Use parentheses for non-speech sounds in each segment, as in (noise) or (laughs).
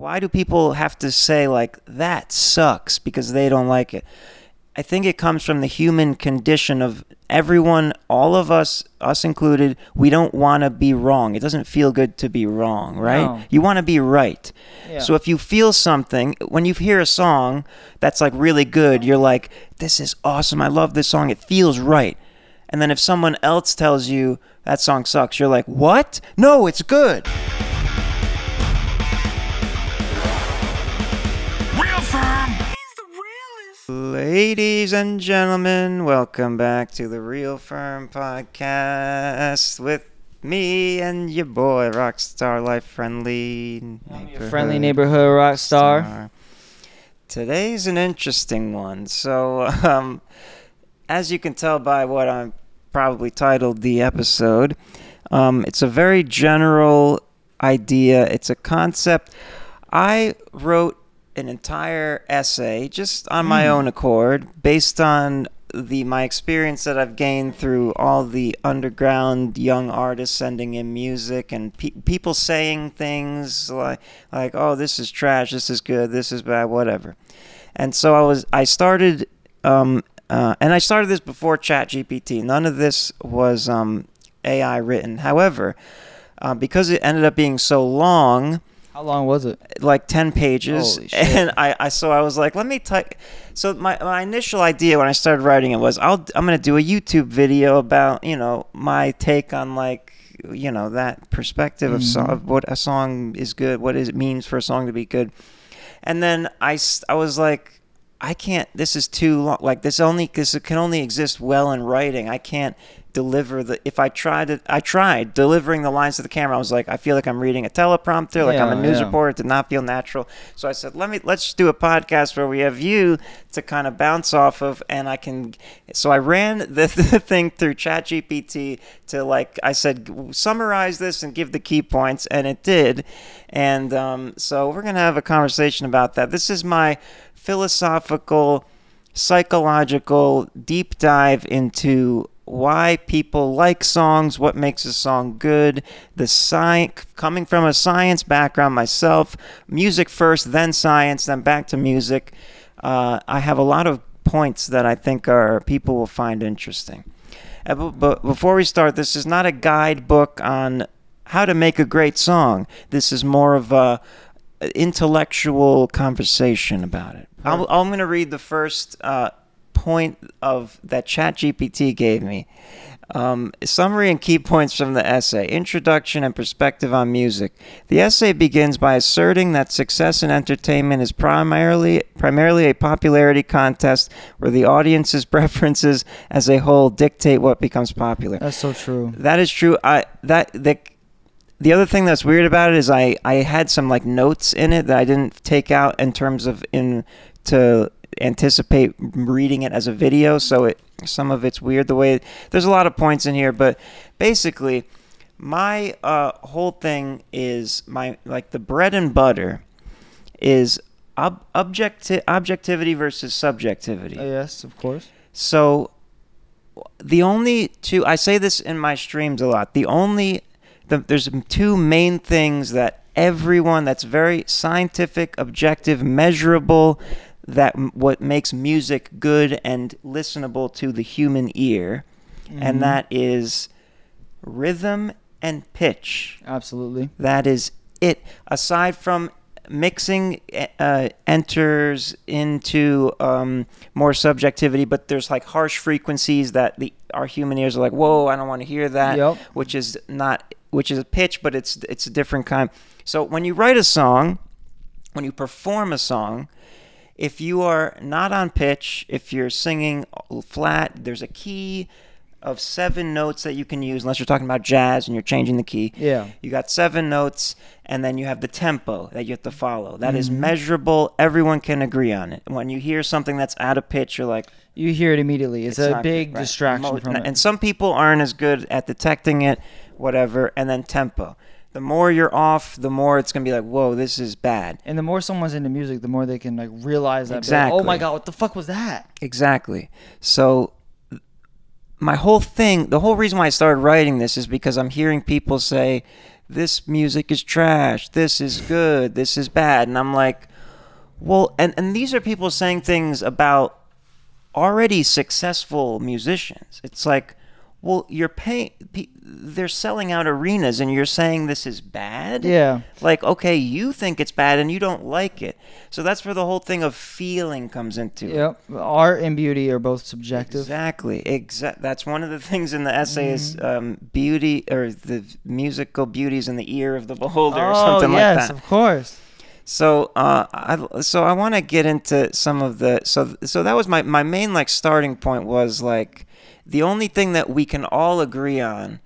why do people have to say like that sucks because they don't like it? I think it comes from the human condition of everyone, all of us, us included, we don't want to be wrong. It doesn't feel good to be wrong, right? No. You want to be right. Yeah. So if you feel something, when you hear a song that's like really good, you're like, this is awesome. I love this song. It feels right. And then if someone else tells you that song sucks, you're like, what? No, it's good. Ladies and gentlemen, welcome back to the Real Ferm Podcast with me and your boy, Rockstar Life Friendly. Your friendly neighborhood rock star. Star. Today's an interesting one. So, (laughs) um, as you can tell by what I'm probably titled the episode, um, it's a very general idea. It's a concept. I wrote an entire essay just on my own accord, based on the my experience that I've gained through all the underground young artists sending in music and pe- people saying things like like oh this is trash, this is good, this is bad, whatever. And so I was I started um, uh, and I started this before ChatGPT. None of this was um, AI written. However, uh, because it ended up being so long, How long was it? like 10 pages and I, I so i was like let me type so my, my initial idea when i started writing it was I'll, i'm going to do a youtube video about you know my take on like you know that perspective of, so, Mhm. of what a song is good what is, it means for a song to be good and then I I was like i can't this is too long like this only this can only exist well in writing i can't deliver the if i tried to i tried delivering the lines to the camera i was like i feel like i'm reading a teleprompter like i'm a news yeah. reporter it did not feel natural. So i said let me let's do a podcast where we have you to kind of bounce off of and i can so i ran (laughs) the, the thing through ChatGPT to like i said summarize this and give the key points and it did. And um, so we're gonna have a conversation about that. This is my philosophical psychological deep dive into why people like songs, what makes a song good, the science coming from a science background myself, music first, then science, then back to music. Uh, I have a lot of points that I think are people will find interesting. Uh, But before we start, this is not a guidebook on how to make a great song. This is more of a intellectual conversation about it. I'm, I'm going to read the first uh, point of that ChatGPT gave me. Um, summary and key points from the essay Introduction and Perspective on Music. The essay begins by asserting that success in entertainment is primarily, primarily a popularity contest where the audience's (laughs) preferences as a whole dictate what becomes popular. That's so true. That is true. I that the the other thing that's weird about it is I I had some like notes in it that I didn't take out in terms of in to anticipate reading it as a video. So it some of it's weird the way there's a lot of points in here, but basically my uh, whole thing is my like the bread and butter is ob- objecti- objectivity versus subjectivity. Uh, yes, of course. So the only two I say this in my streams a lot. The only the, there's two main things that everyone that's very scientific, objective, measurable that m- what makes music good and listenable to the human ear Mhm. and that is rhythm and pitch. Absolutely. That is it. Aside from mixing uh, enters into um, more subjectivity, but there's like harsh frequencies that the our human ears are like, whoa, I don't want to hear that. Yep. Which is not, which is a pitch, but it's it's a different kind. So when you write a song, when you perform a song, if you are not on pitch, if you're singing flat, there's a key of seven notes that you can use, unless you're talking about jazz and you're changing the key. Yeah. You got seven notes, and then you have the tempo that you have to follow. That is Mhm. measurable. Everyone can agree on it. When you hear something that's out of pitch, you're like, You hear it immediately. It's, a not big right. distraction Mo- from it. And some people aren't as good at detecting it, whatever. And then tempo. The more you're off, the more it's gonna be like, whoa, this is bad. And the more someone's into music, the more they can like realize that. be like, Exactly. oh my god, what the fuck was that? Exactly. So my whole thing, the whole reason why I started writing this is because I'm hearing people say this music is trash, this is good, this is bad. And I'm like, well, and, and these are people saying things about already successful musicians. It's like, well, you're paying, they're selling out arenas and you're saying this is bad? Yeah. Like, okay, you think it's bad and you don't like it. So that's where the whole thing of feeling comes into it. Yep. Art and beauty are both subjective. Exactly. Exact. That's one of the things in the essay is Mm-hmm. um, beauty or the musical beauties in the ear of the beholder or oh, something yes, like that. of course. So, uh, I, so I want to get into some of the so so that was my my main like starting point was like the only thing that we can all agree on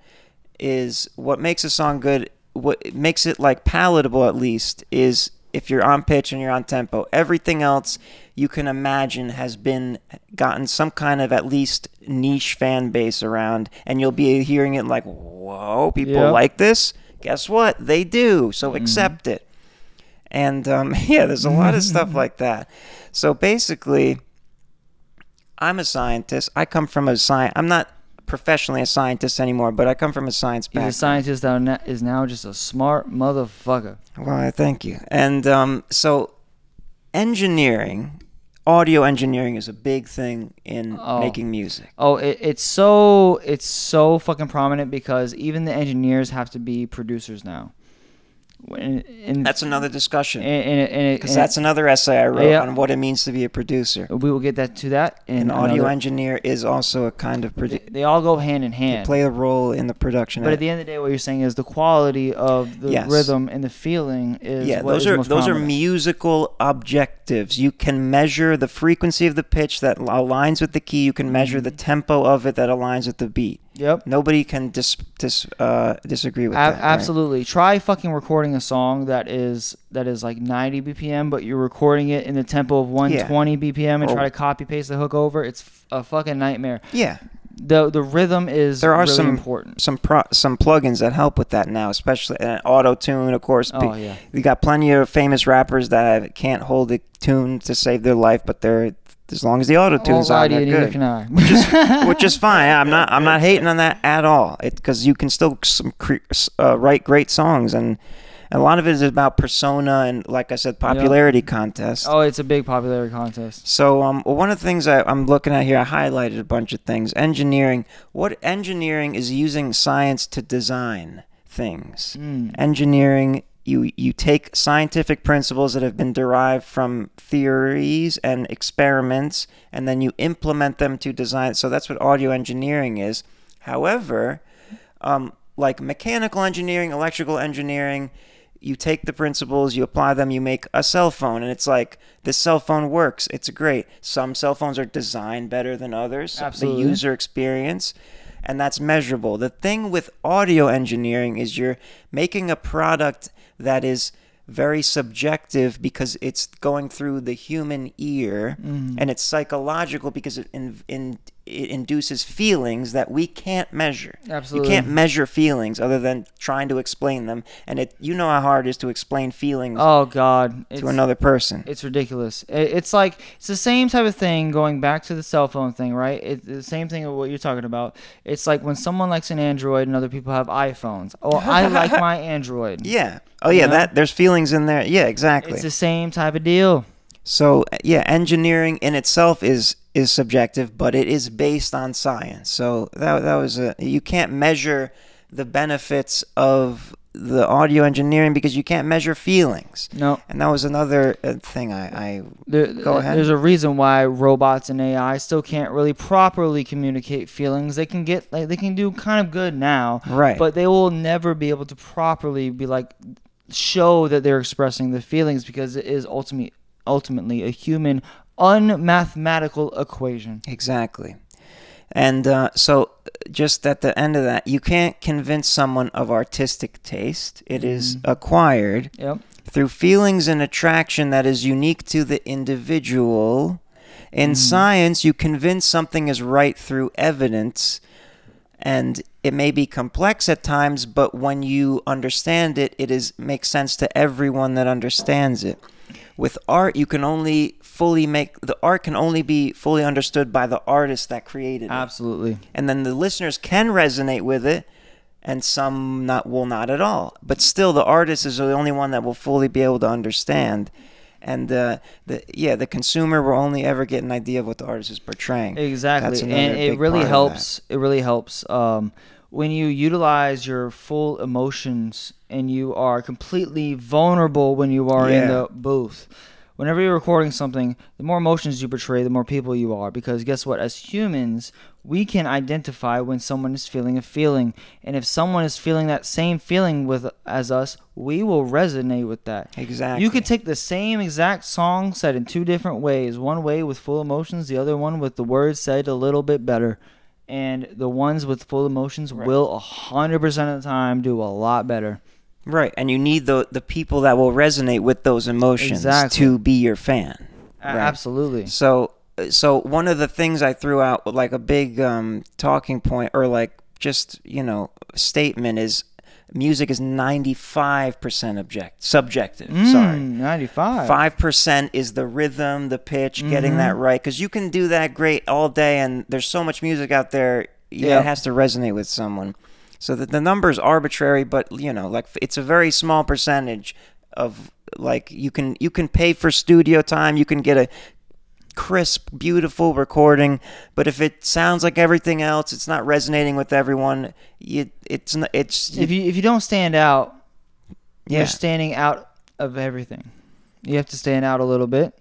is what makes a song good. What makes it like palatable at least is if you're on pitch and you're on tempo. Everything else you can imagine has been gotten some kind of at least niche fan base around, and you'll be hearing it like, whoa, people Yep. like this. Guess what? They do. So accept it. And um, (laughs) yeah, there's a lot of stuff (laughs) like that. So basically, I'm a scientist. I come from a science. I'm not professionally a scientist anymore, but I come from a science He's a scientist that is now just a smart motherfucker. Well, I thank you. And um, so, engineering, audio engineering, is a big thing in Oh. making music. Oh, it, it's so it's so fucking prominent because even the engineers have to be producers now. When- And That's another discussion and, and, and, because that's another essay I wrote Yeah. on what it means to be a producer. we will get that to that. An audio another- engineer is also a kind of they, they all go hand in hand. play a role in the production. But at the end of the day, what you're saying is the quality of the Yes. rhythm and the feeling is yeah, what those is are those are musical objectives. You can measure the frequency of the pitch that aligns with the key. You can measure mm-hmm. the tempo of it that aligns with the beat. Yep. Nobody can dis, dis, uh, disagree with that. right? absolutely. Try fucking recording a song that is that is like 90 BPM, but you're recording it in the tempo of 120 BPM and Or- try to copy paste the hook over. It's f- a fucking nightmare. Yeah, the The rhythm is There are really some- important. some pro, some plugins that help with that now, especially and auto tune, of course. Oh yeah. We got plenty of famous rappers that can't hold a tune to save their life, but they're as long as the auto tune's on, they're good. which is (laughs) which is fine. I'm not I'm not hating on that at all. Because you can still some cre- uh, write great songs and. A lot of it is about persona and, like I said, popularity contest. oh, it's a big popularity contest. So, um, well, one of the things I, I'm looking at here, I highlighted a bunch of things. Engineering. What engineering is using science to design things. Mm. Engineering. You you take scientific principles that have been derived from theories and experiments, and then you implement them to design. So that's what audio engineering is. However, um, like mechanical engineering, electrical engineering, you take the principles, you apply them, you make a cell phone, and it's like this cell phone works. It's great. Some cell phones are designed better than others. Absolutely. The user experience, and that's measurable. The thing with audio engineering is you're making a product that is very subjective because it's going through the human ear Mm-hmm. and it's psychological because it in, in it induces feelings that we can't measure. Absolutely. You can't measure feelings other than trying to explain them and it you know how hard it is to explain feelings Oh God, it's, to another person. It's ridiculous. It's like it's the same type of thing. Going back to the cell phone thing, right? It's the same thing of what you're talking about. It's like when someone likes an Android and other people have iPhones. Oh, I like (laughs) my Android. yeah. Oh yeah, know? that there's feelings in there. Yeah, exactly. It's the same type of deal. So yeah, engineering in itself is is subjective, but it is based on science. So that that was a you can't measure the benefits of the audio engineering because you can't measure feelings. No, And that was another uh, thing I, I there, Go ahead. there's a reason why robots and AI still can't really properly communicate feelings. They can get like they can do kind of good now, right. but they will never be able to properly be like show that they're expressing the feelings because it is ultimately ultimately a human unmathematical equation. Exactly. And uh, so, just at the end of that, you can't convince someone of artistic taste. It is acquired Yep. through feelings and attraction that is unique to the individual. In science, you convince something is right through evidence, and it may be complex at times, but when you understand it, it is makes sense to everyone that understands it. With art, you can only fully make the art can only be fully understood by the artist that created it Absolutely. and then the listeners can resonate with it and some not will not at all. But still, the artist is the only one that will fully be able to understand. And uh, the yeah, the consumer will only ever get an idea of what the artist is portraying. Exactly, and it really helps. It really helps um, when you utilize your full emotions and you are completely vulnerable when you are in the booth. Whenever you're recording something, the more emotions you portray, the more people you are. Because guess what? As humans, we can identify when someone is feeling a feeling, and if someone is feeling that same feeling with as us, we will resonate with that. Exactly. You could take the same exact song said in two different ways. One way with full emotions, the other one with the words said a little bit better. And the ones with full emotions will a hundred percent of the time do a lot better. Right, and you need the the people that will resonate with those emotions Exactly. to be your fan. Right. Absolutely. So, so one of the things I threw out, like a big um, talking point, or like just you know statement, is music is ninety five percent object subjective. Sorry. Mm, ninety-five. Five percent is the rhythm, the pitch, getting Mm-hmm. that right. Because you can do that great all day, and there's so much music out there. Yeah, Yeah. it has to resonate with someone. So the, the number is arbitrary, but you know, like it's a very small percentage of like you can you can pay for studio time. You can get a crisp, beautiful recording, but if it sounds like everything else, it's not resonating with everyone. You, it's it's If you if you don't stand out, yeah. you're standing out of everything. You have to stand out a little bit.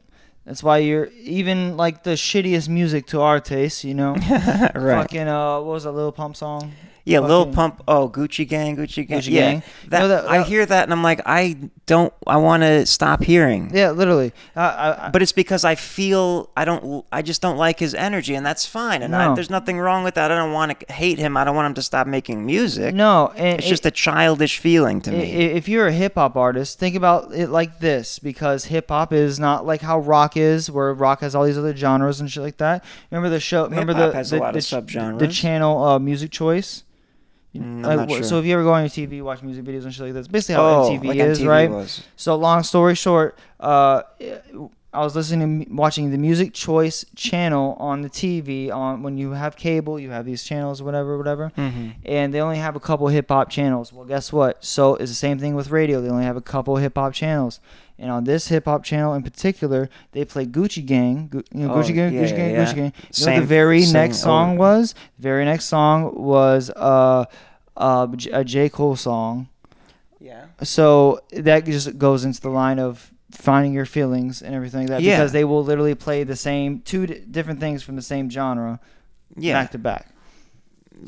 That's why you're even like the shittiest music to our taste, you know. (laughs) right. Fucking uh, what was that little pump song? Yeah, Lil Pump. Oh, Gucci Gang, Gucci Gang. Gucci yeah, Gang. That, No, that- I hear that and I'm like, I don't. I want to stop hearing. Yeah, literally. I, I, I, But it's because I feel I don't. I just don't like his energy, and that's fine. And I, there's nothing wrong with that. I don't want to hate him. I don't want him to stop making music. no, and it's it- just a childish feeling to I- me. If you're a hip hop artist, think about it like this because hip hop is not like how rock is, where rock has all these other genres and shit like that. Remember the show? Remember the a the, lot the, of ch- subgenres. the channel uh, Music Choice. Mm, I'm Like, not sure. So if you ever go on your TV, watch music videos and shit like that, it's basically how oh, MTV like is, MTV right? was. So long story short, uh, I was listening, to, watching the Music Choice channel on the TV. On when you have cable, you have these channels, whatever, whatever, Mhm. and they only have a couple hip hop channels. Well, guess what? So it's the same thing with radio. They only have a couple hip hop channels. And on this hip hop channel in particular, they play Gucci Gang, Gu- you know, Oh, Gucci Gang, yeah, Gucci Gang, yeah. Gucci Gang. You know what Same- the very same next song over. was? The very next song was uh, uh, J- a J Cole song Yeah. so that just goes into the line of finding your feelings and everything like that Yeah. because they will literally play the same two d- different things from the same genre Yeah. back to back.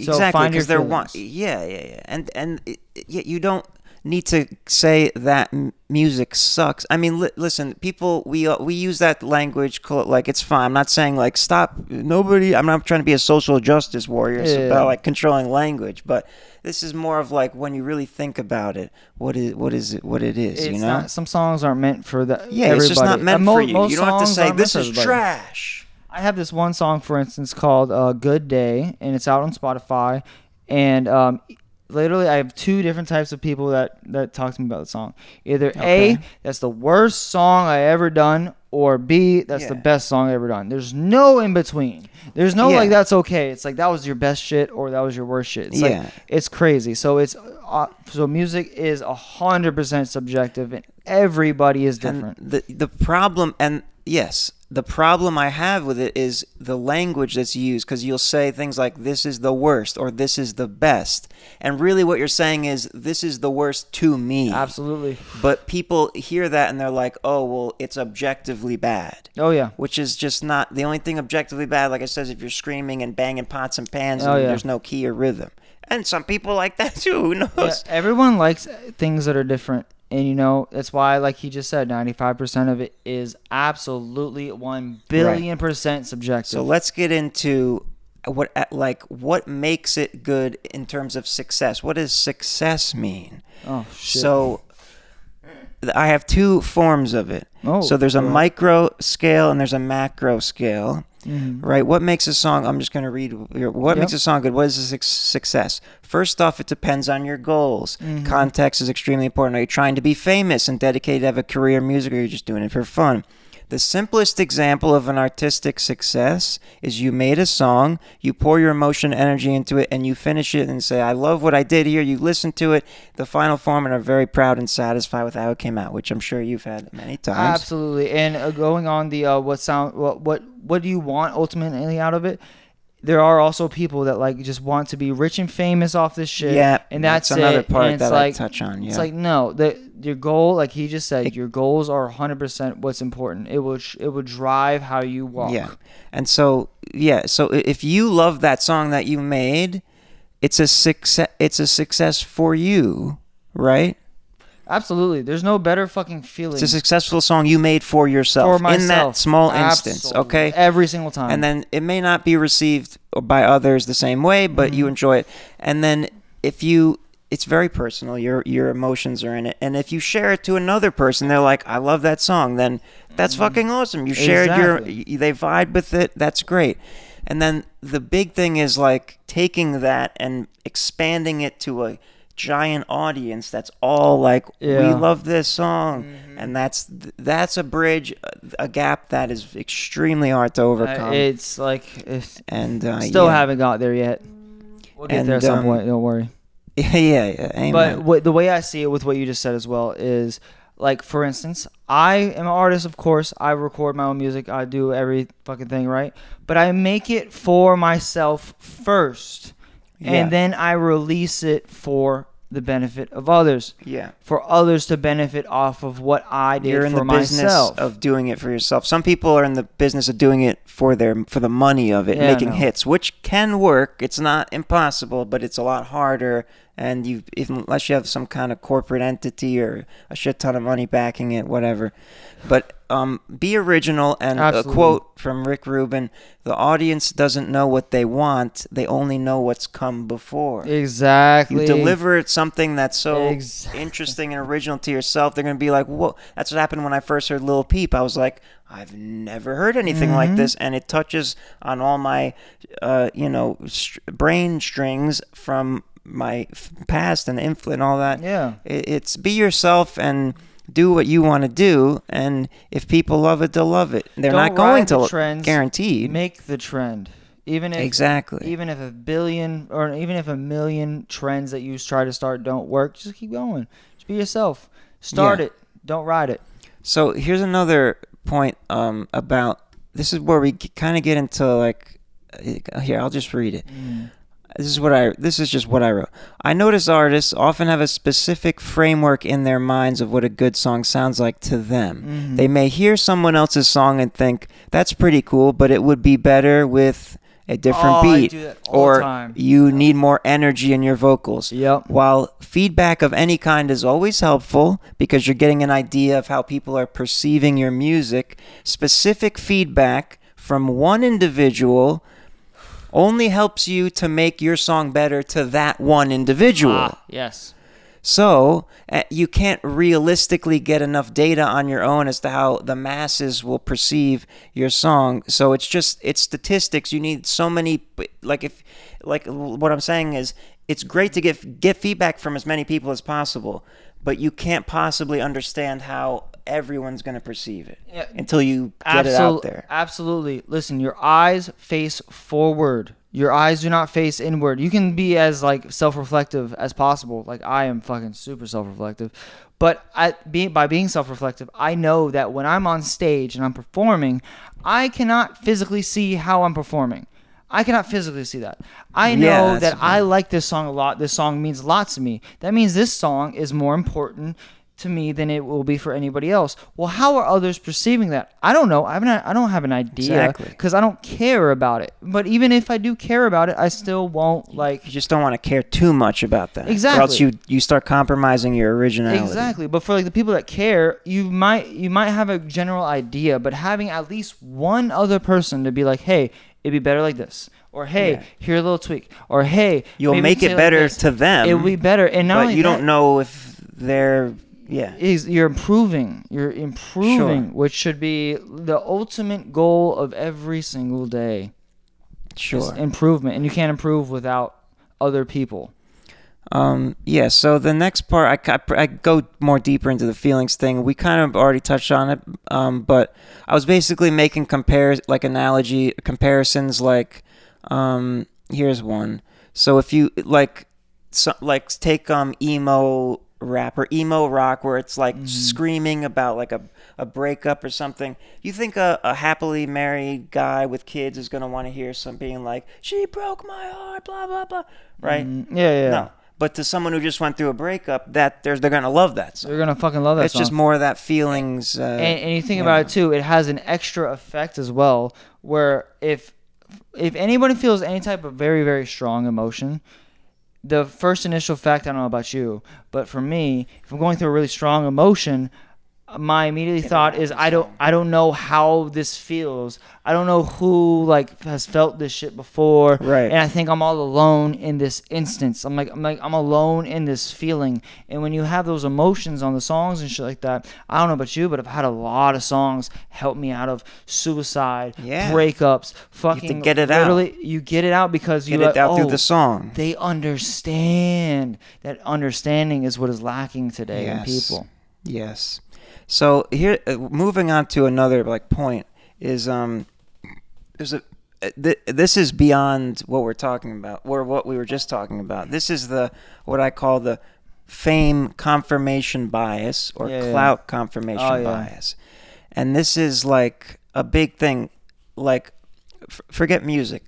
So exactly because they're one. Yeah, yeah, yeah. And and it, yeah, you don't need to say that m- music sucks. I mean, li- listen, people we uh, we use that language like it's fine. I'm not saying like stop. Nobody. I'm not trying to be a social justice warrior it's Yeah. about like controlling language, but this is more of like when you really think about it, what is what is it? What it is? It's you know? not, some songs aren't meant for that. yeah, it's just not everybody. meant mo- for you. You don't have to say this is everybody. trash. I have this one song, for instance, called uh, "Good Day," and it's out on Spotify. And um, literally, I have two different types of people that that talk to me about the song. Either Okay. A, that's the worst song I ever done, or B, that's the best song I ever done. There's no in between. There's no Yeah. like that's okay. It's like that was your best shit or that was your worst shit. It's Yeah. like it's crazy. So it's uh, so music is a hundred percent subjective, and everybody is different. And the the problem and yes, the problem I have with it is the language that's used because you'll say things like "this is the worst" or "this is the best," and really what you're saying is "this is the worst to me." Absolutely. But people hear that and they're like, "Oh, well, it's objectively bad." Oh yeah. Which is just not the only thing objectively bad. Like I says, if you're screaming and banging pots and pans Oh, and yeah. there's no key or rhythm, and some people like that (laughs) too. Who knows? Yeah, everyone likes things that are different. And you know, that's why, like he just said, 95% of it is absolutely 1 billion percent subjective. So let's get into what like what makes it good in terms of success. What does success mean? oh, shit. So I have two forms of it. Oh, so there's a micro scale and there's a macro scale. Mhm. Right? What makes a song? I'm just going to read. What Yep. makes a song good? What is a suc- success? First off, it depends on your goals. Mm-hmm. Context is extremely important. Are you trying to be famous and dedicated to have a career in music, or are you just doing it for fun? The simplest example of an artistic success is you made a song, you pour your emotion energy into it, and you finish it and say, I love what I did here. You listen to it, the final form, and are very proud and satisfied with how it came out, which I'm sure you've had many times. Absolutely. And uh, going on the uh, what sound what what what do you want ultimately out of it? There are also people that like just want to be rich and famous off this shit. Yeah, and that's, another it. part that like, I touch on. Yeah. It's like no, the your goal, like he just said, your goals are 100% what's important. It will it will drive how you walk. Yeah. And so yeah, so if you love that song that you made, it's a success it's a success for you, right? Absolutely. There's no better fucking feeling It's a successful song you made for yourself for myself in that small instance, okay? Every single time. And then it may not be received by others the same way, but Mm-hmm. you enjoy it. And then if you it's very personal. Your your emotions are in it. And if you share it to another person, they're like, "I love that song." Then that's fucking awesome. You shared Mm-hmm. Exactly. your they vibe with it. That's great. And then the big thing is like taking that and expanding it to a giant audience that's all like we love this song and that's that's a bridge a gap that is extremely hard to Uh, overcome it's like it's, and uh, still yeah. haven't got there yet. We'll get there at And, some um, point. Don't worry. (laughs) yeah yeah, amen. But what, the way I see it with what you just said as well is like for instance, I am an artist of course. I record my own music. I do every fucking thing, right? But I make it for myself first. Yeah. And then I release it for the benefit of others. yeah For others to benefit off of what I did you're in for the business myself. of doing it for yourself some people are in the business of doing it for their for the money of it Yeah, making no. hits which can work it's not impossible but it's a lot harder and you if, unless you have some kind of corporate entity or a shit ton of money backing it whatever but um, be original and Absolutely. a quote from rick rubin the audience doesn't know what they want they only know what's come before exactly. you deliver something that's so Ex- interesting and original to yourself, they're going to be like, whoa. That's what happened when I first heard Lil Peep. I was like, I've never heard anything Mm-hmm. like this. And it touches on all my, uh, you know, str- brain strings from my f- past and infl and all that. Yeah. It, it's be yourself and do what you want to do. And if people love it, they'll love it. They're Don't not going to lo- trends. guaranteed. Make the trend. Even if Exactly. even if a billion or even if a million trends that you try to start don't work, just keep going. Just be yourself. Start Yeah. it. Don't ride it. So here's another point um, about this is where we kind of get into like uh, here I'll just read it. This is what I this is just what I wrote. I notice artists often have a specific framework in their minds of what a good song sounds like to them. Mm-hmm. They may hear someone else's song and think that's pretty cool, but it would be better with a different Oh, beat do that all the or you need more energy in your vocals. Yep. While feedback of any kind is always helpful because you're getting an idea of how people are perceiving your music, specific feedback from one individual only helps you to make your song better to that one individual. Ah, yes. So uh, you can't realistically get enough data on your own as to how the masses will perceive your song. So it's just it's statistics. You need so many like if like what I'm saying is it's great to get get feedback from as many people as possible, but you can't possibly understand how everyone's going to perceive it Yeah. until you get it out there. Absolutely. Listen, your eyes face forward. Your eyes do not face inward. You can be as like self-reflective as possible. Like I am fucking super self-reflective. But I, be, by being self-reflective, I know that when I'm on stage and I'm performing, I cannot physically see how I'm performing. I cannot physically see that. I know that's that I like this song a lot. This song means a lot to me. That means this song is more important to me than it will be for anybody else. Well, how are others perceiving that? I don't know. I haven't. I don't have an idea Exactly. because I don't care about it. But even if I do care about it, I still won't like You just don't want to care too much about that. Exactly. Or else you you start compromising your originality. Exactly. But for like the people that care, you might you might have a general idea, but having at least one other person to be like, "Hey, it'd be better like this." Or, "Hey, Yeah. here a little tweak." Or, "Hey, You'll make it better this." to them. It will be better. And not but you that, don't know if they're yeah. is you're improving. You're improving, Sure. which should be the ultimate goal of every single day. Sure. Improvement, and you can't improve without other people. Um, yeah, so the next part, I, I, I go more deeper into the feelings thing. We kind of already touched on it, um, but I was basically making compare like analogy comparisons. Like, um, here's one. So if you like, so, like take um emo rap or emo rock where it's like screaming about like a, a breakup or something. You think a, a happily married guy with kids is gonna want to hear some being like, "She broke my heart," blah blah blah, right? Mm, yeah, yeah. No. But to someone who just went through a breakup, that they're they're gonna love that song. You're gonna fucking love that It's song. just more of that feelings. Uh, and, and you think about it too, it has an extra effect as well. Where if if anybody feels any type of very very strong emotion, the first initial fact I don't know about you, but for me, if I'm going through a really strong emotion, my immediate thought is I don't I don't know how this feels. I don't know who like has felt this shit before. Right. And I think I'm all alone in this instance. I'm like I'm like I'm alone in this feeling. And when you have those emotions on the songs and shit like that, I don't know about you, but I've had a lot of songs help me out of suicide, Yeah. breakups, fucking get it out. literally, You get it out because you get it like, out oh, through the song. they understand. That understanding is what is lacking today in Yes. people. Yes. So here, uh, moving on to another like point is um, there's a uh, th- this is beyond what we're talking about or what we were just talking about. This is the what I call the fame confirmation bias or Yeah, yeah. clout confirmation Oh, yeah. bias, and this is like a big thing. Like, f- forget music.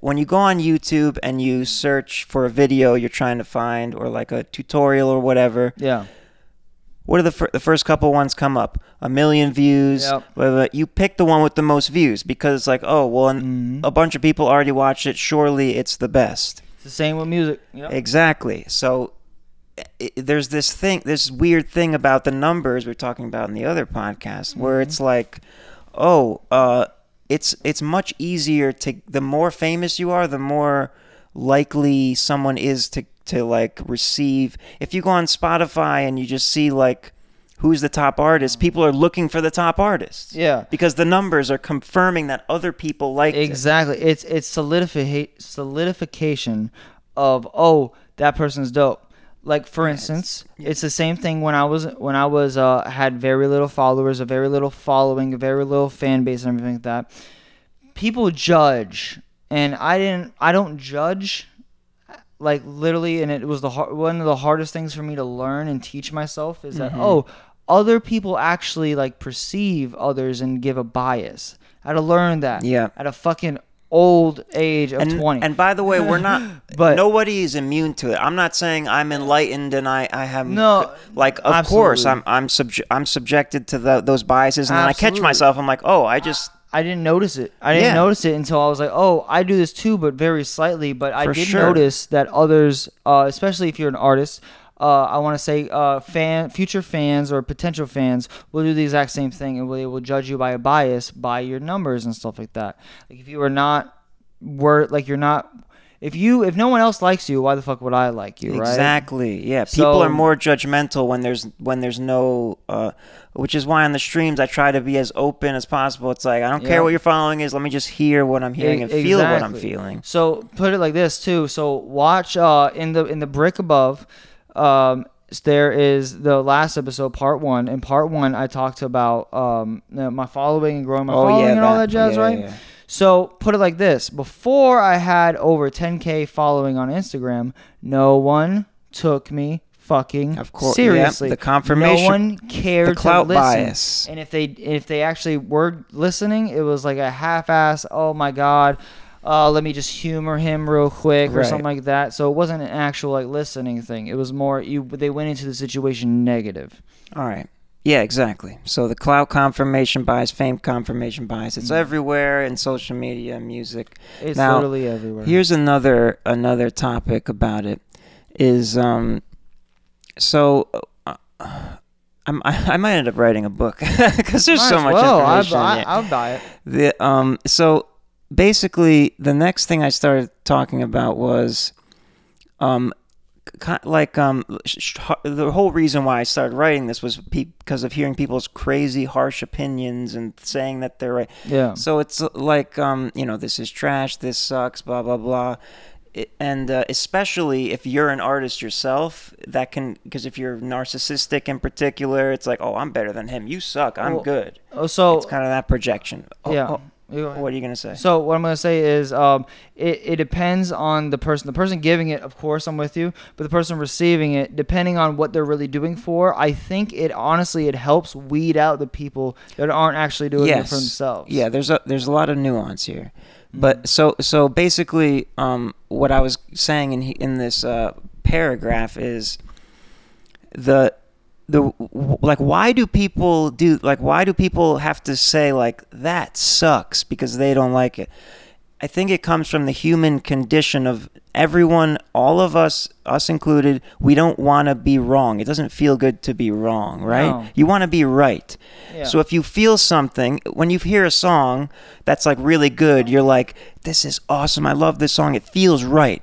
When you go on YouTube and you search for a video you're trying to find or like a tutorial or whatever, Yeah. What are the, fir- the first couple ones come up? A million views. Yep. blah, blah. You pick the one with the most views because it's like, oh, well, Mhm. a bunch of people already watched it. Surely it's the best. It's the same with music. Yep. Exactly. So i i there's this thing, this weird thing about the numbers we are talking about in the other podcast, where Mm-hmm. it's like, oh, uh, it's it's much easier to the more famous you are, the more likely someone is to to like receive. If you go on Spotify and you just see like who's the top artist, people are looking for the top artists. Yeah. Because the numbers are confirming that other people like it. Exactly. It's it's solidifi- solidification of oh that person's dope. Like for instance, it's the same thing when I was when I was uh had very little followers, a very little following, a very little fan base, and everything like that. People judge, and I didn't. I don't judge. Like literally, and it was the har- one of the hardest things for me to learn and teach myself is Mm-hmm. that oh, other people actually like perceive others and give a bias. I had to learn that Yeah. at a fucking old age of and, 20. and by the way, we're not. (laughs) But- nobody is immune to it. I'm not saying I'm enlightened and I, I have No, Like of course I'm absolutely. I'm subje- I'm subjected to the, those biases, and then I catch myself. I'm like, oh, I just I didn't notice it. I didn't Yeah. notice it until I was like, oh, I do this too, but very slightly. But I For did sure. notice that others, uh, especially if you're an artist, uh, I want to say uh, fan, future fans or potential fans will do the exact same thing, and they will judge you by a bias by your numbers and stuff like that. Like if you are not, were like you're not. If you if no one else likes you, why the fuck would I like you, right? exactly yeah. People are more judgmental when there's when there's no, uh, which is why on the streams I try to be as open as possible. It's like I don't Yeah. care what your following is. Let me just hear what I'm hearing E- and feel what I'm feeling. So put it like this too. So watch uh, in the in the brick above. Um, there is the last episode, part one. In part one, I talked about um, my following and growing my Oh, following yeah, and all that- that jazz, yeah, right? So put it like this: before I had over 10k following on Instagram, no one took me fucking Of course, yeah, seriously. the confirmation- No one cared the clout to listen. bias. And if they if they actually were listening, it was like a half-ass. Oh my god, uh, let me just humor him real quick or Right. something like that. So it wasn't an actual like listening thing. It was more you. They went into the situation negative. All right. Yeah, exactly. So the clout confirmation bias, fame confirmation bias, it's everywhere in social media, music. It's Now, literally everywhere. Here's another another topic about it is um so uh, I'm, I, I might end up writing a book (laughs) because there's Might so much well. Information. yeah. I'll buy it. The um so basically the next thing I started talking about was um like um the whole reason why I started writing this was pe- because of hearing people's crazy harsh opinions and saying that they're right. Yeah. So it's uh, like um you know this is trash, this sucks, blah blah blah. it- and uh, especially if you're an artist yourself, that can because if you're narcissistic in particular, it's like, oh, I'm better than him. You suck. I'm Well, good. Oh, so It's kind of that projection. Oh, yeah. oh, what are you gonna say? So what I'm gonna say is, um, it, it depends on the person. The person giving it, of course, I'm with you. But the person receiving it, depending on what they're really doing for, I think it honestly it helps weed out the people that aren't actually doing it for themselves. Yeah, there's a there's a lot of nuance here, Mm-hmm. but so so basically, um, what I was saying in in this uh, paragraph is the the like why do people do like why do people have to say like that sucks because they don't like it? I think it comes from the human condition of everyone all of us us included we don't want to be wrong. It doesn't feel good to be wrong right? No. you want to be right. Yeah. so if you feel something when you hear a song that's like really good you're like this is awesome. I love this song. It feels right.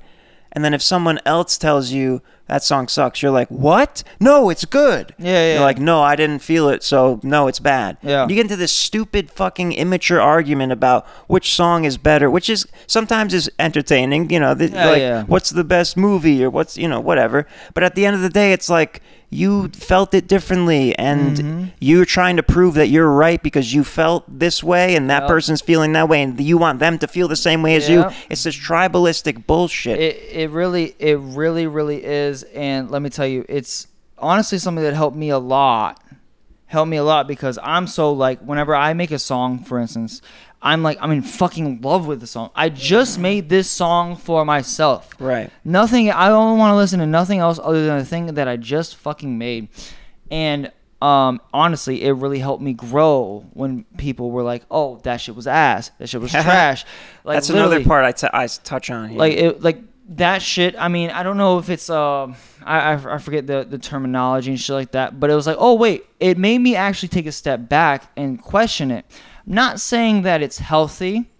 And then if someone else tells you that song sucks, you're like, "What? No, it's good." Yeah, yeah. You're like, "No, I didn't feel it, so no, it's bad." Yeah. You get into this stupid fucking immature argument about which song is better, which is sometimes is entertaining. You know, the, Yeah, like yeah. what's the best movie or what's you know whatever. But at the end of the day, it's like you felt it differently, and Mm-hmm. you're trying to prove that you're right because you felt this way, and that Yep. person's feeling that way, and you want them to feel the same way as you. Yep. It's this tribalistic bullshit. It it really it really really is, and let me tell you, it's honestly something that helped me a lot. Helped me a lot because I'm so like whenever I make a song, for instance, I'm like I'm in fucking love with the song. I just made this song for myself. right. Nothing. I only want to listen to nothing else other than the thing that I just fucking made. And um, honestly, it really helped me grow when people were like, "Oh, that shit was ass. That shit was (laughs) trash." Like That's another part I, t- I touch on here. Like it, like that shit. I mean, I don't know if it's um, I, I I forget the the terminology and shit like that. But it was like, oh wait, it made me actually take a step back and question it. I'm Not saying that it's healthy.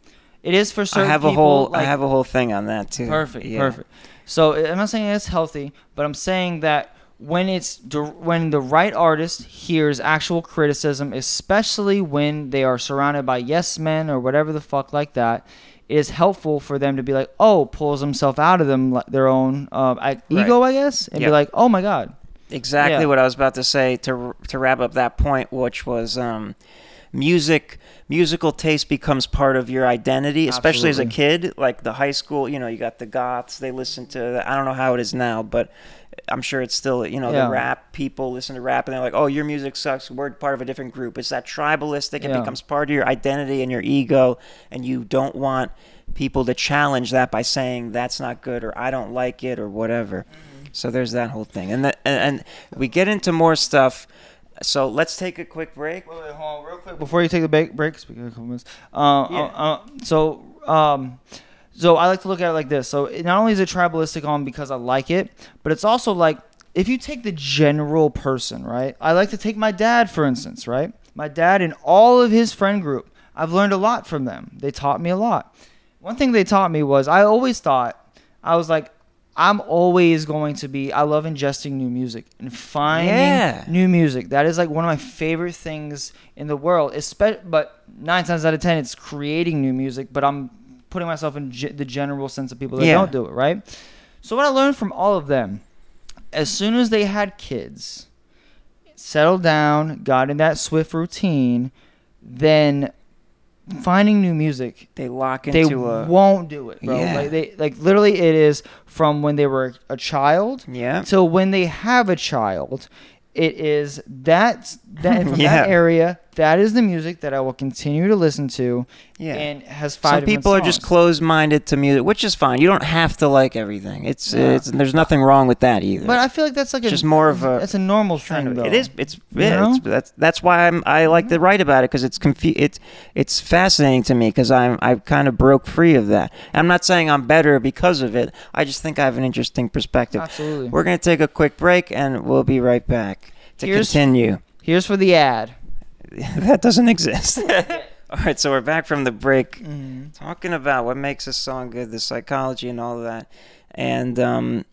It is for certain. I have a people, whole I have a whole thing on that too. Perfect, Yeah. perfect. So I'm not saying it's healthy, but I'm saying that when it's when the right artist hears actual criticism, especially when they are surrounded by yes men or whatever the fuck like that, it is helpful for them to be like, oh, pulls himself out of them their own uh, I- ego, I guess, and Yep. be like, oh my god, Exactly Yeah. what I was about to say to to wrap up that point, which was um, music. Musical taste becomes part of your identity, especially as a kid. Like the high school, you know, you got the goths. They listen to. I don't know how it is now, but I'm sure it's still. You know, Yeah. the rap people listen to rap, and they're like, "Oh, your music sucks. We're part of a different group." It's that tribalistic. It becomes part of your identity and your ego, and you don't want people to challenge that by saying that's not good or I don't like it or whatever. So there's that whole thing, and that, and, and we get into more stuff. So let's take a quick break. Wait, wait, hold on, real quick before you take the break. Break, speaking of a couple minutes. Uh, Yeah. uh, uh, so, um, so I like to look at it like this. So not only is it tribalistic on because I like it, but it's also like if you take the general person, right? I like to take my dad for instance, right? My dad and all of his friend group. I've learned a lot from them. They taught me a lot. One thing they taught me was I always thought I was like. I'm always going to be. I love ingesting new music and finding Yeah. new music. That is like one of my favorite things in the world. Espe- but nine times out of ten, it's creating new music. But I'm putting myself in ge- the general sense of people that Yeah. don't do it, right? So what I learned from all of them, as soon as they had kids, settled down, got in that Swift routine, then finding new music They lock they into a won't do it, bro. Yeah. Like they like literally it is from when they were a child yeah. till when they have a child. It is that that from Yeah. that area. That is the music that I will continue to listen to. Yeah. and has five. Some people are just closed-minded to music, which is fine. You don't have to like everything. It's, Yeah. it's there's nothing wrong with that either. But I feel like that's like a just more of a It's a normal kind thing, of- though. it is. It's yeah. It's, that's that's why I'm I like to mm-hmm. write about it because it's confu- It's it's fascinating to me because I'm I kind of broke free of that. I'm not saying I'm better because of it. I just think I have an interesting perspective. Absolutely. We're gonna take a quick break and we'll be right back to Here's- continue. Here's for the ad. (laughs) that doesn't exist. (laughs) all right, so we're back from the break, Mhm. talking about what makes a song good, the psychology and all of that, and um,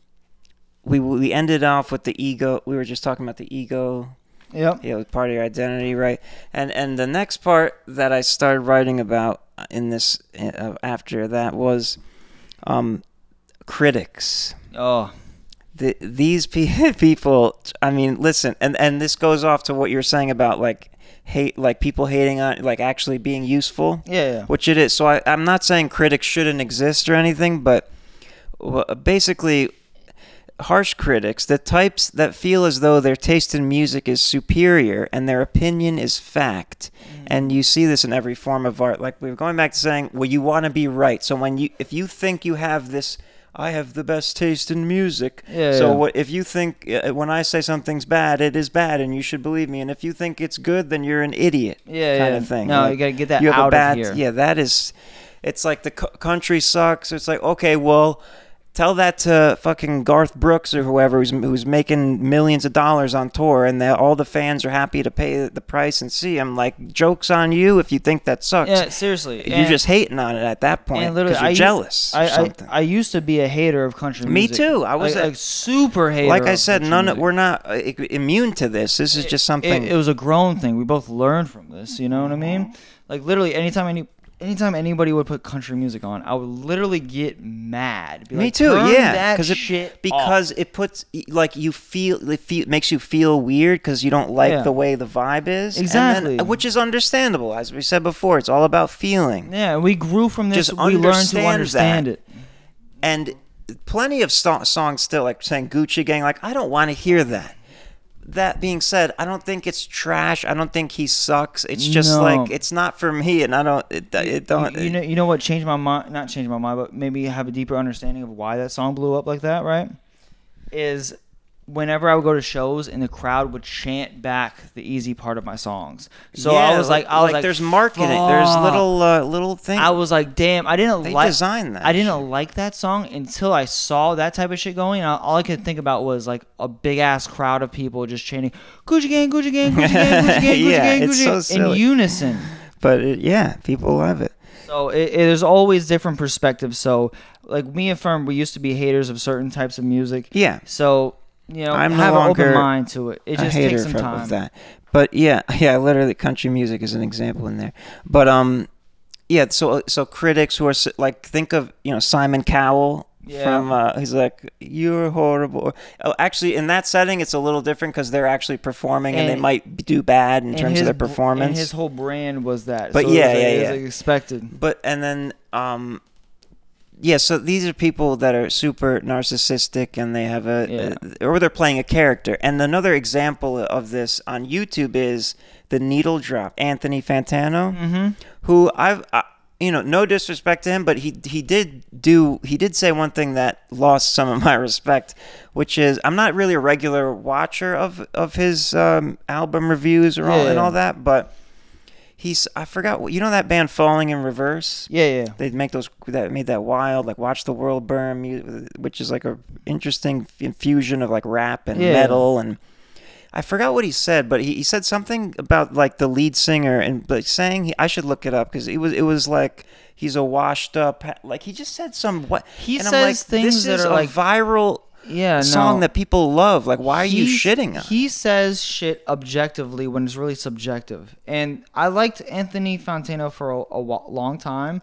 we we ended off with the ego. We were just talking about the ego Yep. you know, part of your identity, right? And and the next part that I started writing about in this uh, after that was um, critics. Oh, the, these pe- (laughs) people i mean listen and and this goes off to what you're saying about like hate like people hating on like actually being useful. Yeah, yeah. which it is. So I, i'm not saying critics shouldn't exist or anything but basically harsh critics the types that feel as though their taste in music is superior and their opinion is fact. Mm. And you see this in every form of art. Like we we're going back to saying well you want to be right. So when you if you think you have this I have the best taste in music. Yeah, so yeah. what if you think uh, when I say something's bad, it is bad, and you should believe me. And if you think it's good, then you're an idiot. Yeah, kind yeah. of thing. No, Like, you gotta get that you have out a bad, of here. Yeah, that is. It's like the country sucks. It's like okay, well, tell that to fucking Garth Brooks or whoever who's who's making millions of dollars on tour, and they, all the fans are happy to pay the price and see him. Like jokes on you if you think that sucks. Yeah, seriously. You're And- just hating on it at that point. point and literally, because you're I jealous. I, I, something. I used to be a hater of country music. Me too. I was like, a- super hater. like I said, none. music. We're not uh, immune to this. This is just something. It, it was a grown thing. We both learned from this. You know what I mean? Like literally, anytime any, anytime anybody would put country music on, I would literally get mad. Be Me like, too. "Turn Yeah, that it shit off." because it puts like you feel it feel, makes you feel weird because you don't like Yeah. the way the vibe is. and Exactly. then- which is understandable, as we said before. It's all about feeling. yeah, we grew from this. Just we learned to understand that. it. and plenty of sto- songs still like saying Gucci Gang. Like I don't want to hear that. That being said, I don't think it's trash. I don't think he sucks. It's just No. like it's not for me, and I don't. It, it don't. You, you know, you know what changed my mind? Not changed my mind, but maybe have a deeper understanding of why that song blew up like that. Right? Is whenever I would go to shows and the crowd would chant back the easy part of my songs. So I was like, I was like, there's marketing. There's little uh, little things. I was like, damn, I didn't They like. design that I didn't like that song until I saw that type of shit going. And all I could think about was like a big ass crowd of people just chanting "Gucci Gang, Gucci Gang, Gucci Gang, Gucci (laughs) Gang, Gucci Yeah, Gang, Gucci so Gang" in unison. but it, yeah, people love it. So it, it is always different perspectives. So like me and Ferm, we used to be haters of certain types of music. Yeah, So you know, I'm no have an open mind to it. It just takes some time. of that. But yeah, (laughs) yeah, literally, country music is an example in there. But um, yeah. So so critics who are like, think of you know Simon Cowell. Yeah. From uh, he's like you're horrible. Oh, actually, in that setting, it's a little different because they're actually performing and, they might do bad in terms his of their performance. And his whole brand was that. But so it was yeah, like- yeah, it was yeah. like expected. But and then um yeah, so these are people that are super narcissistic and they have a, Yeah. or they're playing a character. And another example of this on YouTube is the needle drop Anthony Fantano, Mm-hmm. who I've I, you know, no disrespect to him, but he he did do he did say one thing that lost some of my respect, which is I'm not really a regular watcher of of his um, album reviews or all and all that, but he's I forgot what you know that band Falling in Reverse. Yeah, yeah. They make those that made that wild like Watch the World Burn, which is like a interesting infusion of like rap and Yeah. metal and. I forgot what he said, but he, he said something about like the lead singer and like saying he, I should look it up because it was it was like he's a washed up like he just said some what He says like, things this that is are a like- viral Yeah, song no. that people love like why are you shitting on? He says shit objectively when it's really subjective. And I liked Anthony Fantano for a, a long time,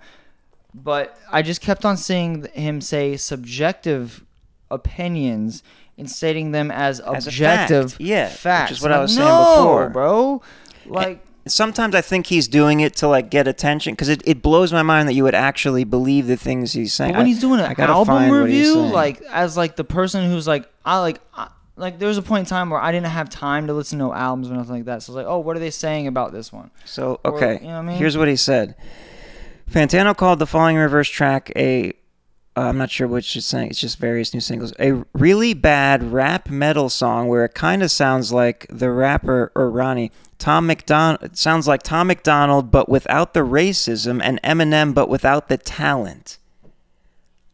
but I just kept on seeing him say subjective opinions and stating them as As objective fact, yeah, which is facts. what I was saying no, before. bro. Like sometimes I think he's doing it to like get attention because it, it blows my mind that you would actually believe the things he's saying. But when I- he's doing I an gotta album find what he's review, like as like the person who's like I like I, like there was a point in time where I didn't have time to listen to albums or nothing like that. So I was like, oh, what are they saying about this one? so or, okay, you know what I mean? here's what he said. Fantano called the Falling in Reverse track a. Uh, I'm not sure which it's saying. It's just various new singles. A really bad rap metal song where it kind of sounds like the rapper or Ronnie Tom MacDonald. Sounds like Tom MacDonald, but without the racism, and Eminem, but without the talent.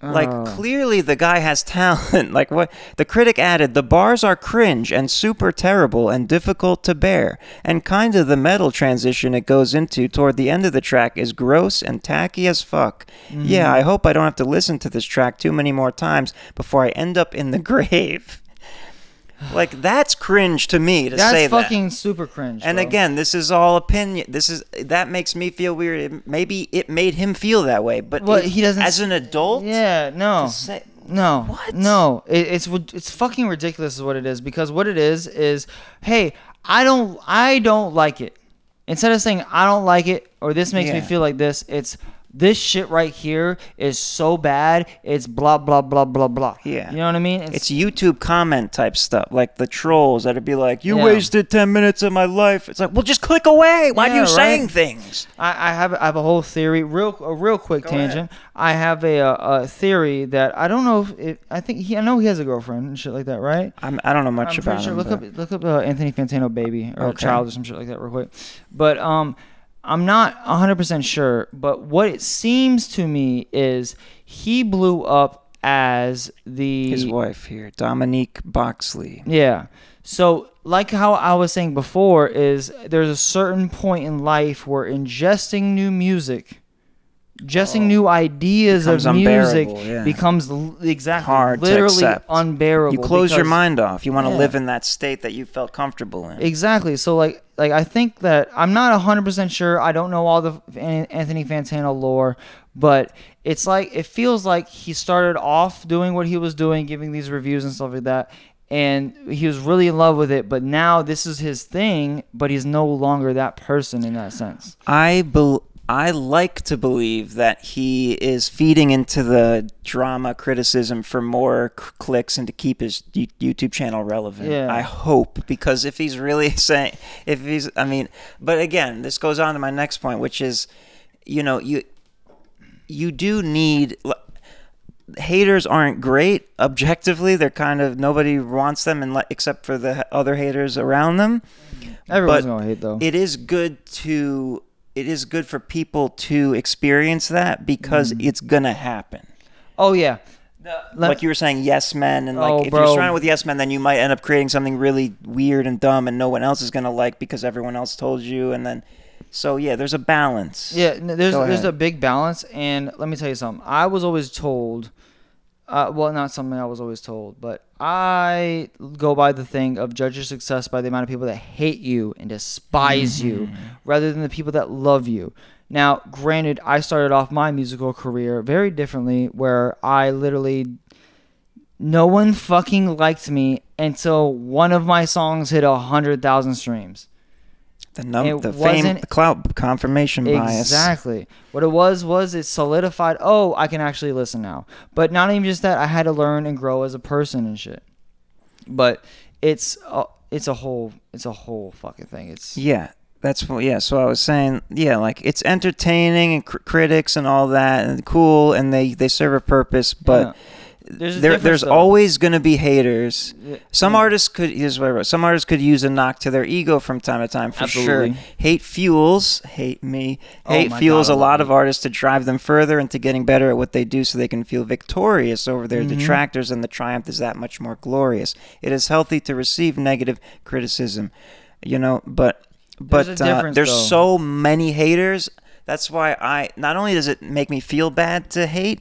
Like Oh. clearly the guy has talent. (laughs) like what the critic added, the bars are cringe and super terrible and difficult to bear. And kind of the metal transition it goes into toward the end of the track is gross and tacky as fuck. Mm-hmm. Yeah, I hope I don't have to listen to this track too many more times before I end up in the (laughs) grave. (sighs) like that's cringe to me to That's say that. That's fucking super cringe. And bro. again, this is all opinion. This is that makes me feel weird. It- Maybe it made him feel that way, but Well, it- he doesn't As an adult, yeah, no, say- No, What? No, it, it's it's fucking ridiculous, is what it is. Because what it is is, hey, I don't, I don't like it. Instead of saying I don't like it or this makes me feel like this, it's this shit right here is so bad. It's blah blah blah blah blah. Yeah. you know what I mean? It's YouTube comment type stuff, like the trolls that'd be like, "You Yeah. wasted ten minutes of my life." It's like, well, just click away. Why are Yeah, you saying things? I, I have I have a whole theory, real a real quick Go ahead. tangent. I have a, a, theory that I don't know if it, I think he I know he has a girlfriend and shit like that, right? I'm, I don't know much I'm about sure. him. Look but- up look up uh, Anthony Fantano baby or Okay. child or some shit like that real quick. But um, I'm not 100 percent sure. But what it seems to me is he blew up as the his wife here, Dominique Boxley. yeah. So, like how I was saying before, is there's a certain point in life where ingesting new music, ingesting oh. new ideas of Oh. Music yeah. becomes l- exactly Hard literally unbearable. You close your mind off. You want to Yeah. live in that state that you felt comfortable in. Exactly. So like like I think that I'm not 100% sure. I don't know all the Anthony Fantano lore, but it's like it feels like he started off doing what he was doing, giving these reviews and stuff like that. And he was really in love with it, but now this is his thing, but he's no longer that person in that sense. I bel I like to believe that he is feeding into the drama criticism for more c- clicks and to keep his Y- YouTube channel relevant. Yeah. I hope because if he's really (laughs) saying, if he's, I mean, but again, this goes on to my next point, which is, you know, you you do need. Haters aren't great objectively. They're kind of nobody wants them, and except for the other haters around them Everyone's But gonna hate though. it is good to it is good for people to experience that because Mm. it's gonna happen. oh yeah. Let- like you were saying, yes men, and like Oh, if bro. you're surrounded with yes men, then you might end up creating something really weird and dumb, and no one else is gonna like because everyone else told you, and then so yeah, there's a balance. Yeah, there's there's a big balance, and let me tell you something. I was always told, uh, well, not something I was always told, but I go by the thing of judge your success by the amount of people that hate you and despise you, Mm-hmm. rather than the people that love you. Now, granted, I started off my musical career very differently, where I literally no one fucking liked me until one of my songs hit a hundred thousand streams. The num the fame, the clout confirmation bias. Exactly. What it was was it solidified. Oh, I can actually listen now. But not even just that. I had to learn and grow as a person and shit. But it's a, it's a whole it's a whole fucking thing. It's Yeah, that's what. Yeah, so I was saying, yeah, like it's entertaining and cr- critics and all that, and cool, and they they serve a purpose, but. Yeah. There's there, there's though. always going to be haters. Some yeah. artists could here's what I wrote. Some artists could use a knock to their ego from time to time for Absolutely. sure. Hate fuels, hate me. Oh Hate my fuels God, a lot hate. of artists to drive them further into getting better at what they do, so they can feel victorious over their Mhm. detractors, and the triumph is that much more glorious. It is healthy to receive negative criticism, you know, but but There's uh, there's so many haters. That's why I not only does it make me feel bad to hate,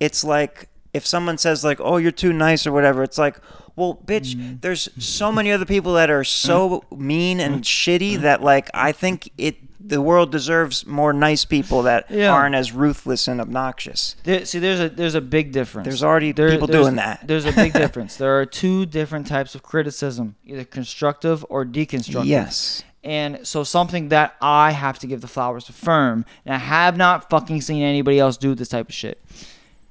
it's like if someone says like, "Oh, you're too nice" or whatever, it's like, "Well, bitch, Mm. there's so many other people that are (laughs) so mean and Mm. shitty that like I think it the world deserves more nice people that Yeah. aren't as ruthless and obnoxious." There, see, there's a there's a big difference. There's already There- people there's- doing that. There's a big (laughs) difference. There are two different types of criticism, either constructive or deconstructive. Yes. And so something that I have to give the flowers to Ferm, and I have not fucking seen anybody else do this type of shit,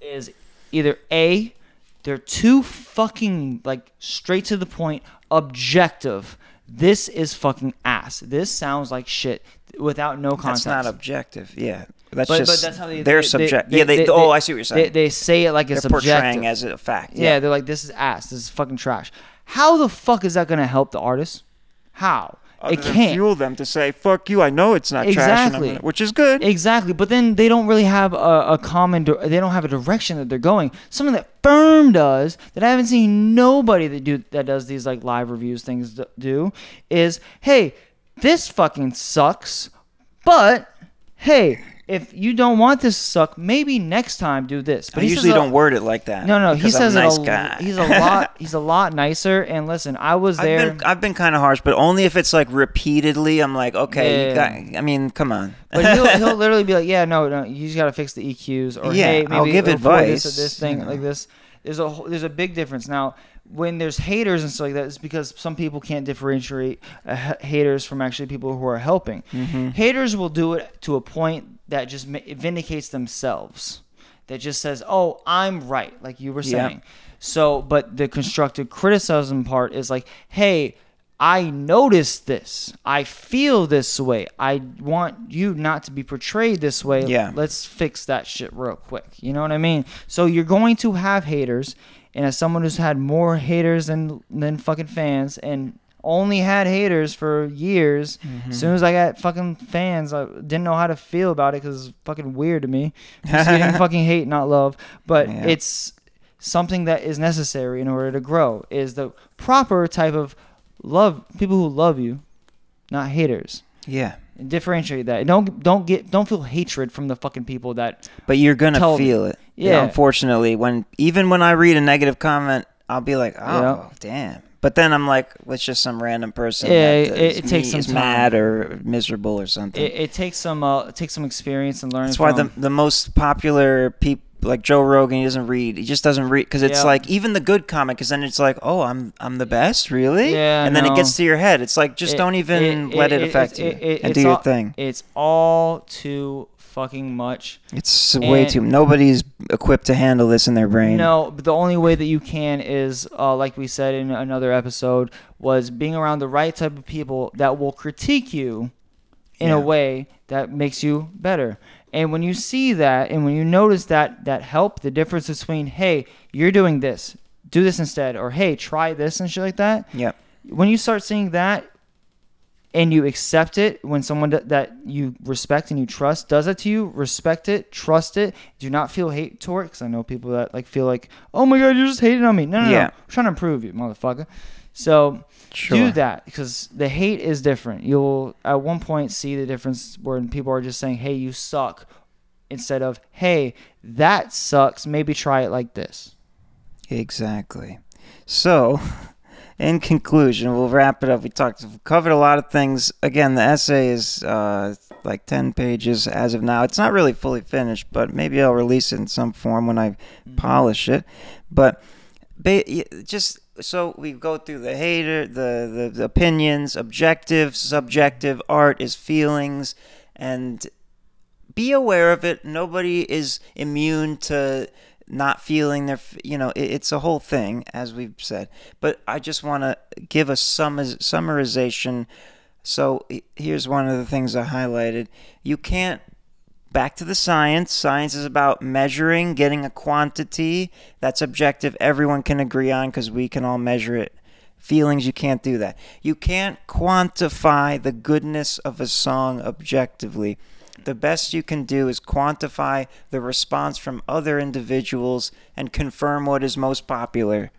is either A, they're too fucking like straight to the point, objective. This is fucking ass. This sounds like shit without no context. That's not objective. Yeah. That's but, just but that's how they, they're they, subject. They, yeah, they, Oh, I see what you're saying. They, say it like They're it's portraying objective. as a fact. Yeah, they're like, this is ass. This is fucking trash. How the fuck is that gonna help the artist? How? It can't. fuel them to say "fuck you." I know it's not trash, Exactly. gonna-" which is good. Exactly, but then they don't really have a, a common. They don't have a direction that they're going. Something that Ferm does that I haven't seen nobody that do that does these like live reviews things do is hey, this fucking sucks, but hey, if you don't want this to suck, maybe next time do this. But I he usually a- don't word it like that. No, no, he says a nice it a, guy. he's a lot. (laughs) He's a lot nicer. And listen, I was there. I've been I've been kind of harsh, but only if it's like repeatedly. I'm like, okay, Yeah. got, I mean, come on. But he'll, (laughs) he'll literally be like, yeah, no, no, you just gotta fix the EQs, or Yeah, hey, maybe I'll give advice, This, this thing know. like this. There's a there's a big difference now. When there's haters and stuff like that, it's because some people can't differentiate uh, haters from actually people who are helping. Mm-hmm. Haters will do it to a point that just vindicates themselves. That just says, "Oh, I'm right," like you were Yeah. saying. So, but the constructive criticism part is like, "Hey, I noticed this. I feel this way. I want you not to be portrayed this way. Yeah. Let's fix that shit real quick. You know what I mean? So you're going to have haters, and as someone who's had more haters than than fucking fans, and only had haters for years. Mm-hmm. As soon as I got fucking fans, I didn't know how to feel about it because it's fucking weird to me. Just getting (laughs) fucking hate, not love. But Yeah. it's something that is necessary in order to grow. Is the proper type of love people who love you, not haters. Yeah. And differentiate that. Don't don't get don't feel hatred from the fucking people that But you're gonna Tell- feel it. Yeah. Unfortunately, when even when I read a negative comment, I'll be like, "Oh, Yeah. damn." But then I'm like, "It's just some random person Yeah, that it- it takes some time. mad or miserable or something." it, it takes some uh it takes some experience and learning. That's why the from. the most popular people like Joe Rogan, he doesn't read. He just doesn't read because it's Yeah. like even the good comic, because then it's like, "Oh, I'm I'm the best, really?" Yeah, and then it gets to your head. It's like just It- don't even let it, affect you it- it- and do your all- thing. It's all too fucking much. It's way too. Nobody's equipped to handle this in their brain. No, but the only way that you can is, uh, like we said in another episode, was being around the right type of people that will critique you in Yeah. a way that makes you better. And when you see that, and when you notice that that help, the difference between hey, you're doing this, do this instead, or hey, try this and shit like that. Yeah. When you start seeing that, and you accept it when someone that, that you respect and you trust does it to you respect it trust it. Do not feel hate toward it because i know people that like feel like oh my god you're just hating on me. No no Yeah. no i'm trying to improve you motherfucker. So Sure. do that because the hate is different. You'll at one point see the difference when people are just saying hey you suck instead of hey that sucks. Maybe try it like this. Exactly. So, (laughs) in conclusion, we'll wrap it up. We talked, we've covered a lot of things. Again, the essay is uh, like 10 pages as of now. It's not really fully finished, but maybe I'll release it in some form when I polish it. But ba- just so we go through the hater, the, the, the opinions, objective, subjective, art is feelings, and be aware of it. Nobody is immune to not feeling their, you know, it, it's a whole thing, as we've said. But I just want to give a summar- summarization. So here's one of the things I highlighted. You can't, back to the science. Science is about measuring, getting a quantity that's objective, everyone can agree on because we can all measure it. Feelings, you can't do that. You can't quantify the goodness of a song objectively the best you can do is quantify the response from other individuals and confirm what is most popular,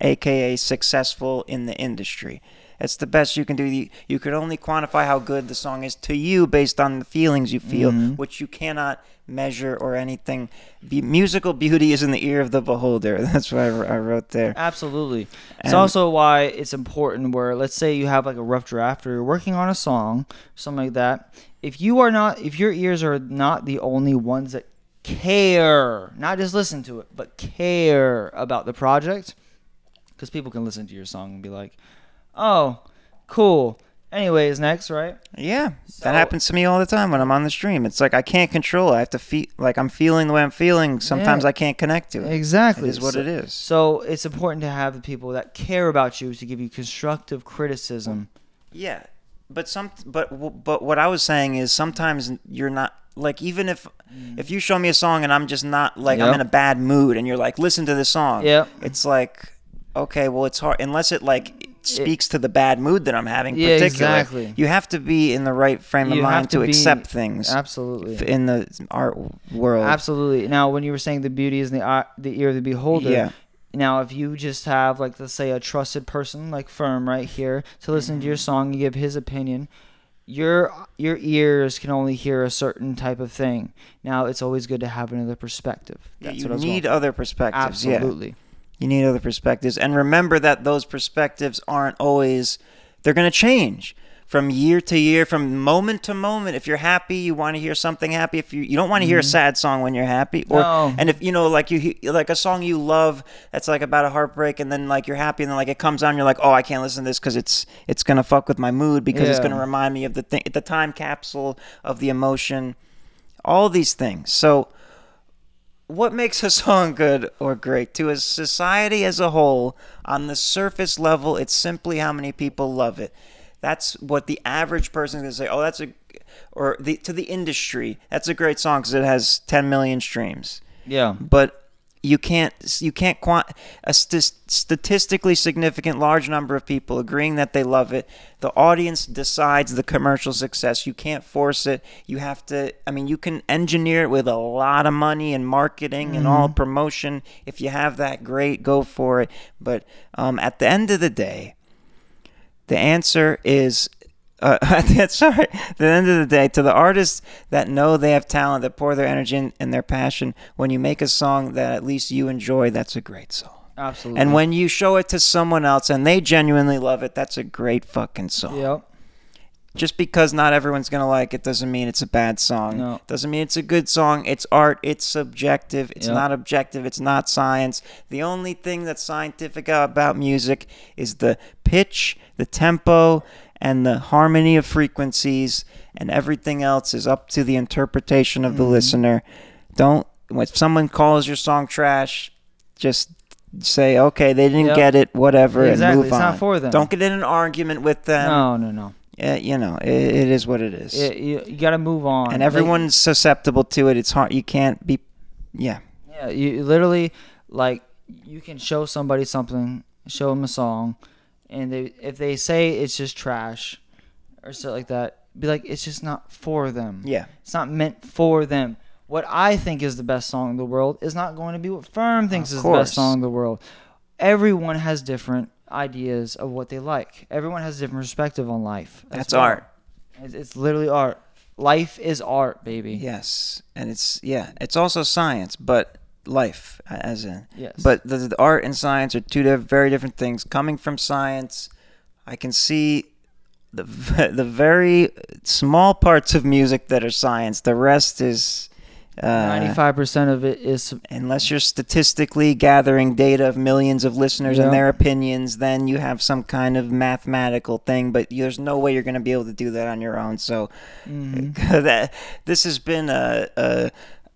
aka successful in the industry. It's the best you can do. You, you can only quantify how good the song is to you based on the feelings you feel, mm-hmm. which you cannot measure or anything. Be, musical beauty is in the ear of the beholder. (laughs) That's what I, I wrote there. Absolutely. It's also why it's important where let's say you have like a rough draft or you're working on a song, something like that. If you are not if your ears are not the only ones that care, not just listen to it, but care about the project cuz people can listen to your song and be like, "Oh, cool." Anyways, next, right? Yeah, So- that happens to me all the time when I'm on the stream. It's like I can't control. it. I have to feel like I'm feeling the way I'm feeling. Sometimes Yeah. I can't connect to it. Exactly. It is what So- it is. So it's important to have the people that care about you to give you constructive criticism. Yeah, but some, but but what I was saying is sometimes you're not like even if mm. if you show me a song and I'm just not like I'm in a bad mood and you're like listen to this song. Yep. It's like okay, well it's hard unless it like speaks to the bad mood that I'm having. Yeah, particularly. exactly. You have to be in the right frame of You mind to, to be- accept things Absolutely. in the art world. Absolutely. Now, when you were saying the beauty is in the eye, the ear of the beholder. Yeah. Now, if you just have like let's say a trusted person like Ferm right here to listen to your Mm-hmm. song and give his opinion, your your ears can only hear a certain type of thing. Now, it's always good to have another perspective. Yeah, That's you what I was need other perspectives. Yeah. Absolutely. You need other perspectives. And remember that those perspectives aren't always, they're going to change. From year to year, from moment to moment. If you're happy, you want to hear something happy. If you you don't want to hear a mm-hmm. sad song when you're happy, or No. and if you know like you like a song you love that's like about a heartbreak, and then like you're happy, and then like it comes on, you're like, oh, I can't listen to this because it's it's gonna fuck with my mood because it's gonna remind me of the thing, the time capsule of the emotion, all these things. So what makes a (laughs) song good or great to a society as a whole on the surface level it's simply how many people love it that's what the average person is going to say oh that's a or the to the industry that's a great song because it has 10 million streams. Yeah. but you can't you can't quant a st- statistically significant large number of people agreeing that they love it the audience decides the commercial success. You can't force it. You have to i mean you can engineer it with a lot of money and marketing and all promotion. If you have that great go for it. But um, at the end of the day the answer is uh, (laughs) sorry. At the end of the day, to the artists that know they have talent, that pour their energy and, and their passion, when you make a song that at least you enjoy, that's a great song. Absolutely. And when you show it to someone else and they genuinely love it, that's a great fucking song. Yep. Just because not everyone's gonna like it doesn't mean it's a bad song. No. Doesn't mean it's a good song. It's art. It's subjective. It's Yep. not objective. It's not science. The only thing that's scientific about music is the pitch, the tempo, and the harmony of frequencies, and everything else is up to the interpretation of the Mm-hmm. listener. Don't when someone calls your song trash, just say okay, they didn't Yep. get it, whatever, Exactly. and move It's on. not for them. Don't get in an argument with them. no, no, no. You know, it, it is what it is. It, you you got to move on. and Like, everyone's susceptible to it. It's hard. You can't be. Yeah. Yeah, you literally like you can show somebody something, show them a song, and they if they say it's just trash or stuff like that, be like it's just not for them. Yeah. It's not meant for them. What I think is the best song in the world is not going to be what Ferm thinks Of is the best song in the world. Everyone has different ideas of what they like. Everyone has a different perspective on life. That's well. art. It's, it's literally art. Life is art, baby. Yes. And it's yeah. It's also science, but life as in. Yes. But the, the art and science are two diff- very different things. Coming from science, I can see the (laughs) the very small parts of music that are science. The rest is. Uh, ninety-five percent of it is unless you're statistically gathering data of millions of listeners Yeah. and their opinions, then you have some kind of mathematical thing. But there's no way you're going to be able to do that on your own. So mm-hmm. (laughs) that this has been a, a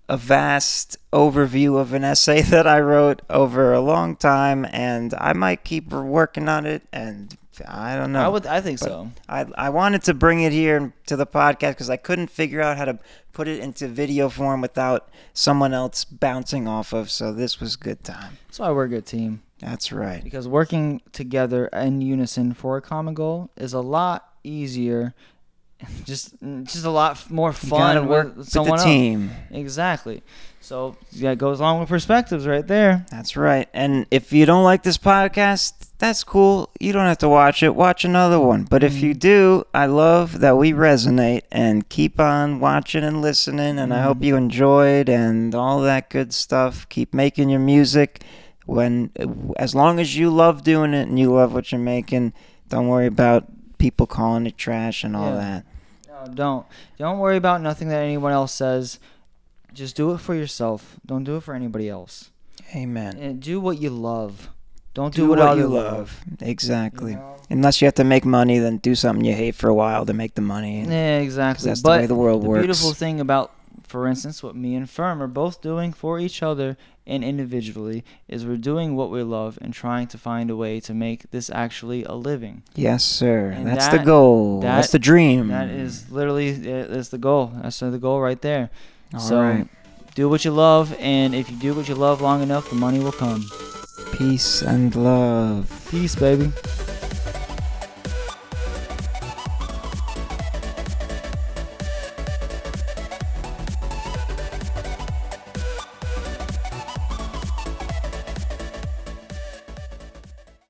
a vast overview of an essay (laughs) that I wrote over a long time, and I might keep working on it. And I don't know. I would. I think But so. I, I wanted to bring it here to the podcast because I couldn't figure out how to put it into video form without someone else bouncing off of. So this was good time. That's why we're a good team. That's right. Because working together in unison for a common goal is a lot easier. Just, just a lot more You gotta fun work with with someone the else. team. Exactly. So yeah, it goes along with perspectives right there. That's right. And if you don't like this podcast, that's cool. You don't have to watch it. Watch another one. But if you mm-hmm. do, I love that we resonate and keep on watching and listening. And I hope mm-hmm. you enjoyed and all that good stuff. Keep making your music. When, as long as you love doing it and you love what you're making, don't worry about people calling it trash and all Yeah. that. No, don't. Don't worry about nothing that anyone else says. Just do it for yourself. Don't do it for anybody else. Amen. And do what you love. Don't do, Do what, what you love. love. Exactly. You know? Unless you have to make money, then do something you hate for a while to make the money. Yeah, exactly. that's but the way the world the works. beautiful thing about, for instance, what me and Ferm are both doing for each other and individually is we're doing what we love and trying to find a way to make this actually a living. Yes, sir. And That's the goal. that- That's the dream. That is literally uh, that's the goal. That's the goal right there. All so right. do what you love, and if you do what you love long enough, the money will come. Peace and love. Peace, baby.